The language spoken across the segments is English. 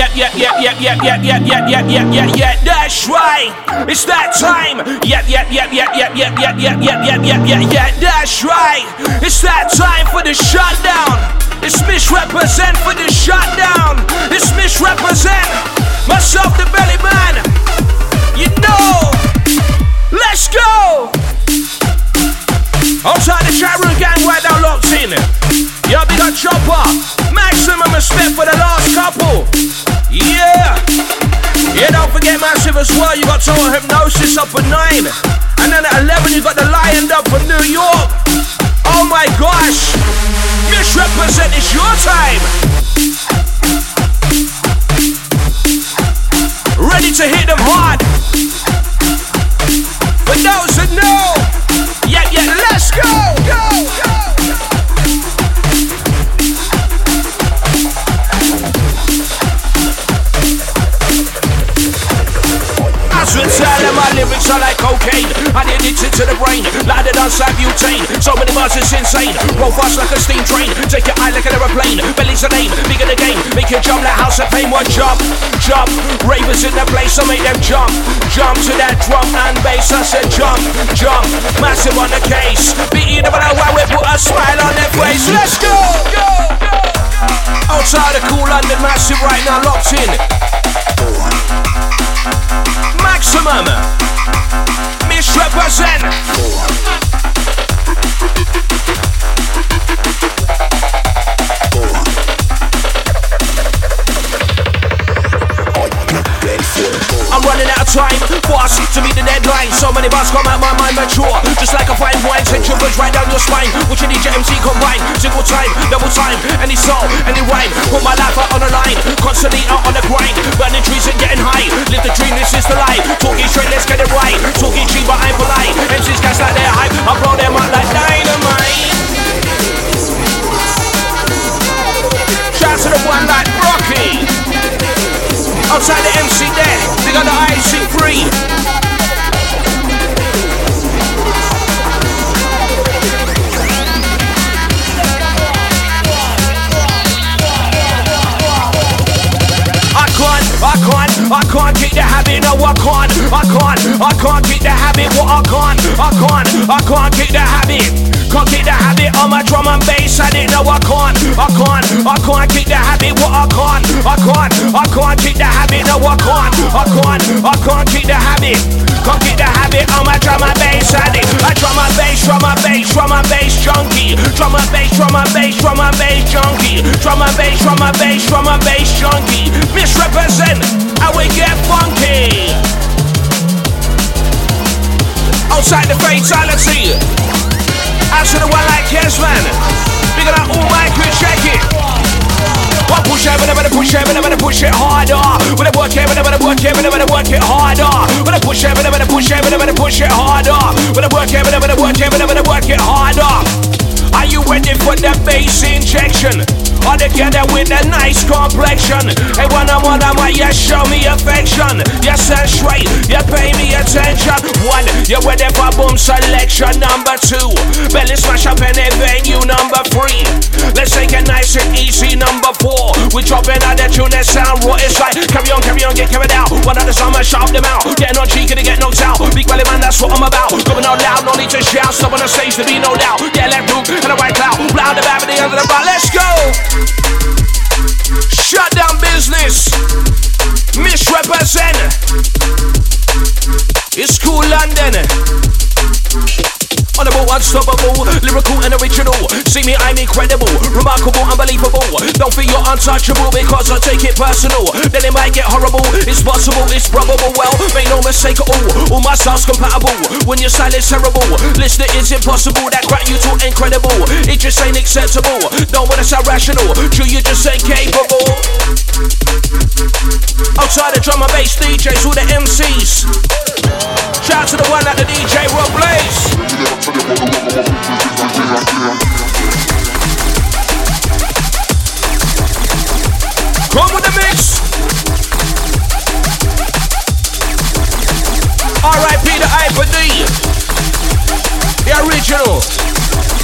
yeah, yeah, yeah, yeah, yeah, yeah, yeah, yeah, yeah, yeah, yeah, yeah. That's right. It's that time. Yeah, yeah, yeah, yeah, yeah, yeah, yeah, yeah, yeah, yeah, yeah, yeah, yeah. That's right. It's that time for the shutdown. It's missrepresent for the shutdown. It's missrepresent. Myself, the Bellyman. You know. Let's go. Outside the chat room gang right now locked in. Yeah, big up Chopper. Maximum respect for the last couple. Yeah. Yeah, don't forget massive as well. You got total hypnosis up at 9. And then at 11 you got the lion up from New York. Oh my gosh. Missrepresent is your time. Ready to hit them hard. For those that know. Yeah, yeah, let's go. We tell them my lyrics are like cocaine. And addicted to the brain Like the dance butane. So many bars it's insane. Roll fast like a steam train. Take your eye like an aeroplane. Belly's the name, bigger the game. Make you jump like house of pain One jump, jump Ravers in the place So make them jump. Jump to that drum and bass I said jump, jump. Massive on the case. Beating on why we put a smile on their face. Let's go, go, go! Outside of Kool London Massive time, she combine, single time, double time, and no I can't, I can't, I can't kick the habit, what I can't, I can't, I can't kick the habit, can't kick the habit on my drum and bass, I didn't know I can't, I can't, I can't kick the habit, what I can't, I can't, I can't kick the habit, no I can't, I can't, I can't kick the habit, can't kick the habit on my drum and bass, I did, I drum and bass, drum and bass, drum and bass, junkie, drum and bass, drum and bass, drum and bass junkie, missrepresent, how we get funky. Outside the fatality. Answer the one like yes man. Big up all my crew, check it. One push it, but I better push it, but I better push it harder. When I work it, but I better work it, but I better work it harder. When I push it, but I better push it, but I better push it harder. When I work it, but I better work it, but I better work it harder with that bass injection. All together with a nice complexion. Hey, when I'm on, like, yeah, show me affection. Yes, and straight, you pay me attention. One, you're ready for boom selection. Number two, belly smash up any venue. Number three, let's take it nice and easy. Number four, we dropping out that tune that sound raw. It's like, carry on, carry on, get carried out. One at the summer, shout them out. Getting on cheeky to get knocked out. Big Bellyman, that's what I'm about. Coming out loud, no need to shout. Stop on the stage to be no doubt. Get left hook and a right cloud. Loud the bad, the under the bar. Let's go. Shut down business. Missrepresent. It's Kool London. Honorable, unstoppable, lyrical and original. See me, I'm incredible, remarkable, unbelievable. Don't feel you're untouchable because I take it personal. Then it might get horrible. It's possible, it's probable. Well, make no mistake at all. All my styles compatible. When your is terrible, listen, it's impossible. That crap you talk incredible. It just ain't acceptable. Don't wanna sound you just ain't capable. Outside the drum and bass DJs, all the MCs. Shout out to the one at the DJ Rob Blaze.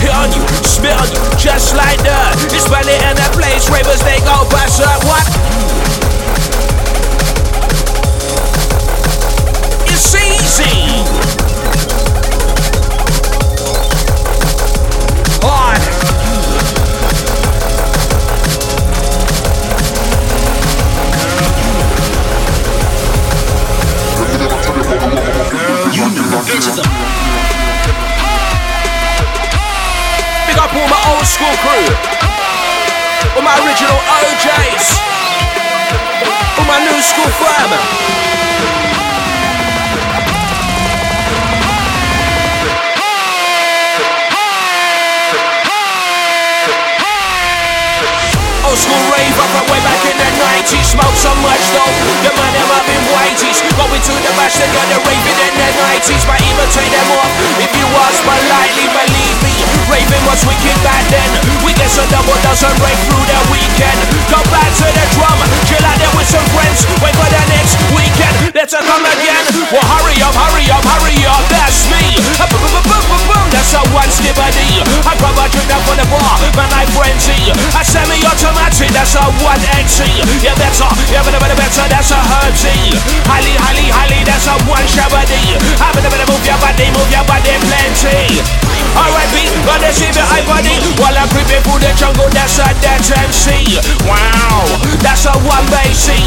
hit on you, spit on you, just like that. It's in that place, ravers they go. What? It's easy. All my old school crew, all my original OJs, all my new school fam. old school rave up way back in the 90s. Smoke so much though, the man them up in whiteys. Going to the bash, they got the raving in the dozen rave through the weekend. Go back to the drum, chill out there with some friends. Wait for the next weekend. Let's come again. Well, hurry up, hurry up, hurry up. That's me. That's a one Skibadee. I grab a drink up on the bar, man, I frenzy. I semi-automatic that's a 1XC. Yeah, better, yeah, better, better, better, that's a Herbsy.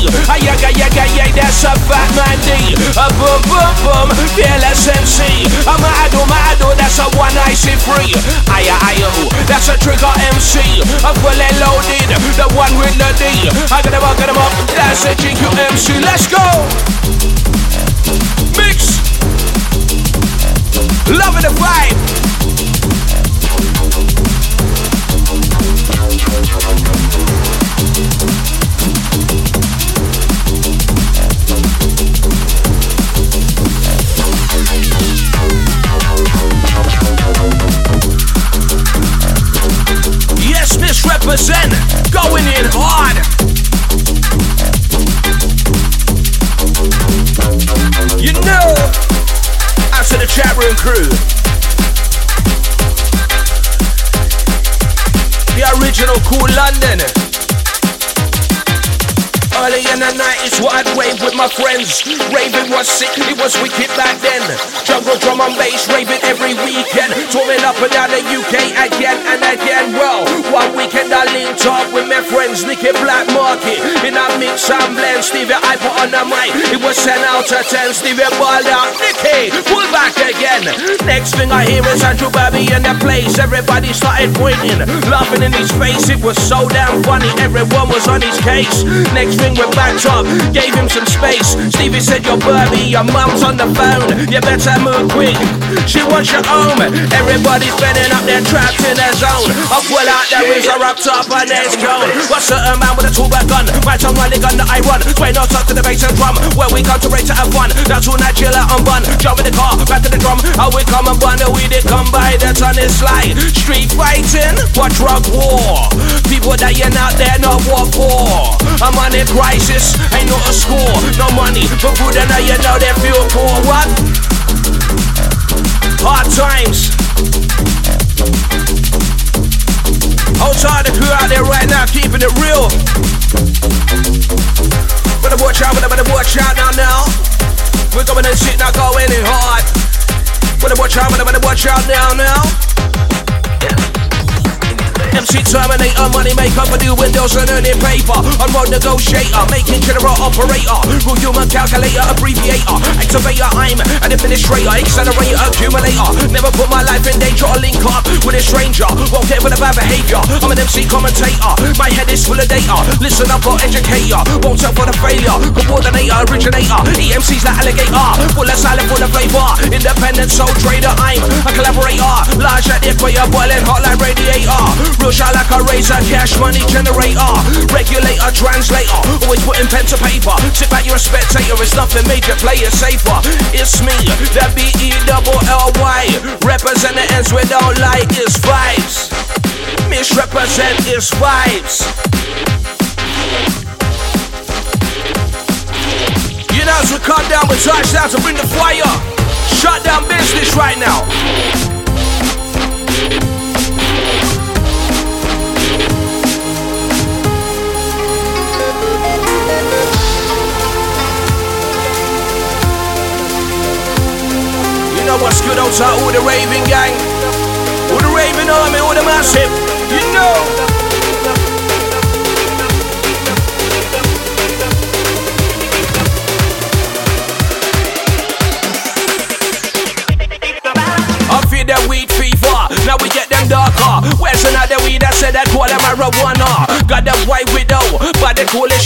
Bassy. A yaga, yaga, yeah, that's a Fatman D. A boom, boom, boom, fearless MC. A mado, mado, that's a one IC3. Aya, aya, oh, that's a trigger MC. A fully loaded. The one with the D. I got him up, got him up. Room crew. The original Kool London. Early in the night is what I'd rave with my friends. Raving was sick, it was wicked back then. Jungle drum and bass, raving every weekend. Touring up and down the UK again and again. Well, one weekend I linked up with my friends, Nicky Blackmarket. In a mix and blend, Stevie I put on the mic. It was 10 out of 10, Stevie balled out. Nicky, pull back again. Next thing I hear is Andrew Baby in the place. Everybody started pointing, laughing in his face. It was so damn funny, everyone was on his case. Next thing we're backed up, gave him some space. Stevie said, You're Burby, your mum's on the phone. You better move quick. She wants you home. Everybody's bending up, they're trapped in their zone. I pull out the razor up and cone. What's a man with a two back gun? My tongue running gun that I run. Sway no talk to the bass and drum. Where we come to rate to have fun. That's all Nigella on bun. Jump in the car, back to the drum. How we come and bun, we did come by, that's on this slide. Street fighting, what drug war? People dying out there, not what for? I'm on it crisis, ain't not a score, no money, but good and now you know they feel poor. What? Hard times. Keeping it real. Better watch out, better, better watch out now, now. We're coming and shit, not going in hard. Better watch out, better, better watch out now, now. MC Terminator, money maker for new windows and earning paper. I'm road negotiator, making general operator. Rule human calculator, abbreviator, activator. I'm an administrator, accelerator, accumulator. Never put my life in danger or link up with a stranger. Won't get with a bad behavior. I'm an MC commentator. My head is full of data. Listen up, or educator. Won't tell for the failure. Coordinator, originator. EMC's like alligator. Full of silent, full of flavor. Independent soul trader. I'm a collaborator. Large at the equator, boiling hot like radiator. Real shot like a razor, cash money generator, regulator, translator. Always putting pen to paper. Sit back, you're a spectator. It's nothing major, play it safer. It's me, that B E double L Y. Represent the ends like is vibes. Missrepresent is vibes. You know, as we come down with touchdowns to bring the fire. Shut down business right now. With the raving gang, with the raving army, with the massive, you know. that weed fever. Now we get them darker. Where's another weed that said that call them marijuana? Got the white widow, but they call it.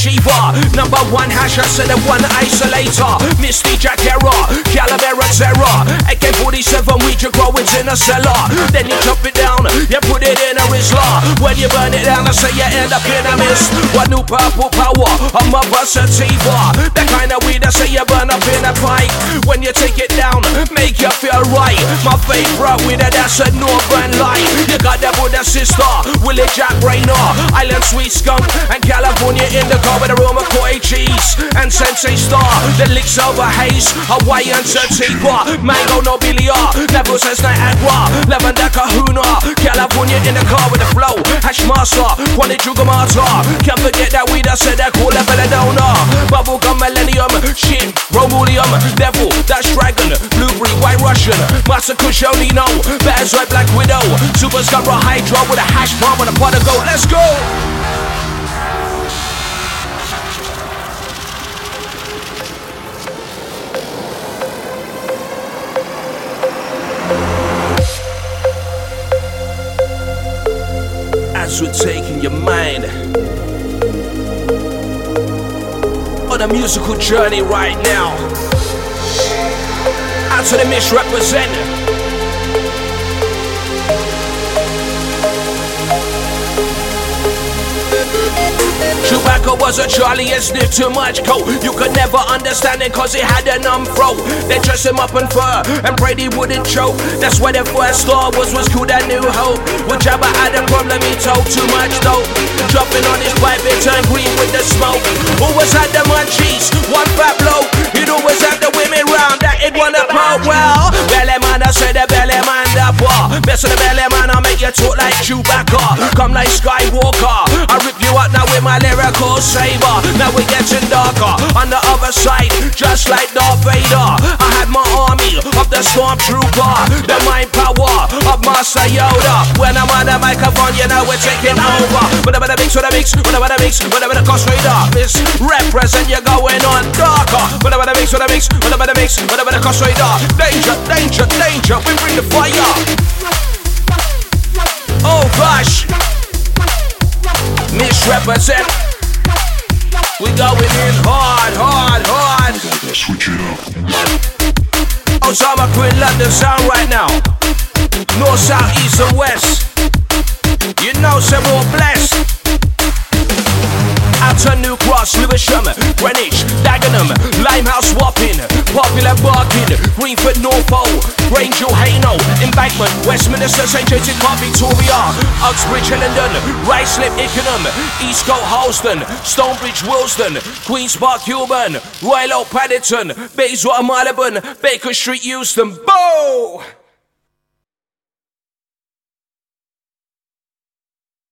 Number one hash, I said the one isolator. Misty Jack Error, Calavera Terror. AK 47 weed you grow it's in a cellar. Then you chop it down, you put it in a Rizla. When you burn it down, I say you end up in a mist. What new purple power? I'm a versativa. That kind of weed I say you burn up in a pipe. When you take it down, make you feel right. My favorite weed with a Northern Light. You got that Buddha sister, Willie Jack Rayner, Island Sweet Skunk, and California in the car with a room of cheese and Sensi Star. The licks over haze, Hawaiian Sativa, Mango Nobilia, Neville says Niagara, Lavender Kahuna, California in the car with the flow, Hashmaster, Quality Jugamata. Can't forget that weed, I said that cool level donor. Bubblegum Millennium, shit, Romulium, Devil, Dash Dragon, Blueberry, White Russian, Master Kushonino. Bears red black widow. Super Scarborough Hydra with a hash bomb and a pot of gold. Let's go. We're taking your mind on a musical journey right now. Out to the misrepresented. Chewbacca was a Charlie and sniffed too much coke. You could never understand it cause he had a numb throat. They dressed him up in fur and prayed he wouldn't choke. That's why the first Star Wars was cool, that new hope. When Jabba had a problem, he told too much dope. Dropping on his pipe, it turned green with the smoke. Always had the munchies, one fat bloke. He'd always have the women round that he'd wanna poke. Well, Bellyman, I said the Bellyman, that bar. Best of the Bellyman, I'll make you talk like Chewbacca. Come like Skywalker. My lyrical saber. Now we're getting darker on the other side, just like Darth Vader. I had my army of the stormtrooper, the mind power of Master Yoda. When I'm on the microphone, you know we're taking over. Whatever the mix, whatever the mix, whatever the mix, whatever the cost raider is, represent you're going on darker. Whatever the mix, whatever the mix, whatever the mix, whatever the cost raider. Danger, danger, danger, we bring the fire. Oh gosh, missrepresent. We going in hard, hard, hard. Oh, Switch it up. Osama Quinn London sound right now. North, south, east, and west. You know, some more blessed. Outer New Cross, Lewisham, Greenwich, Dagenham, Limehouse, Wapping, Poplar Barking, Greenford, Northolt, Rangel, Hainault, Embankment, Westminster, St. James' Park, Victoria, Uxbridge, Hillingdon, Ruislip, Ickenham, Eastcote, Harlesden, Stonebridge, Willesden, Queen's Park, Kilburn, Royal Oak, Paddington, Bayswater, Marylebone, Baker Street, Euston, Bow!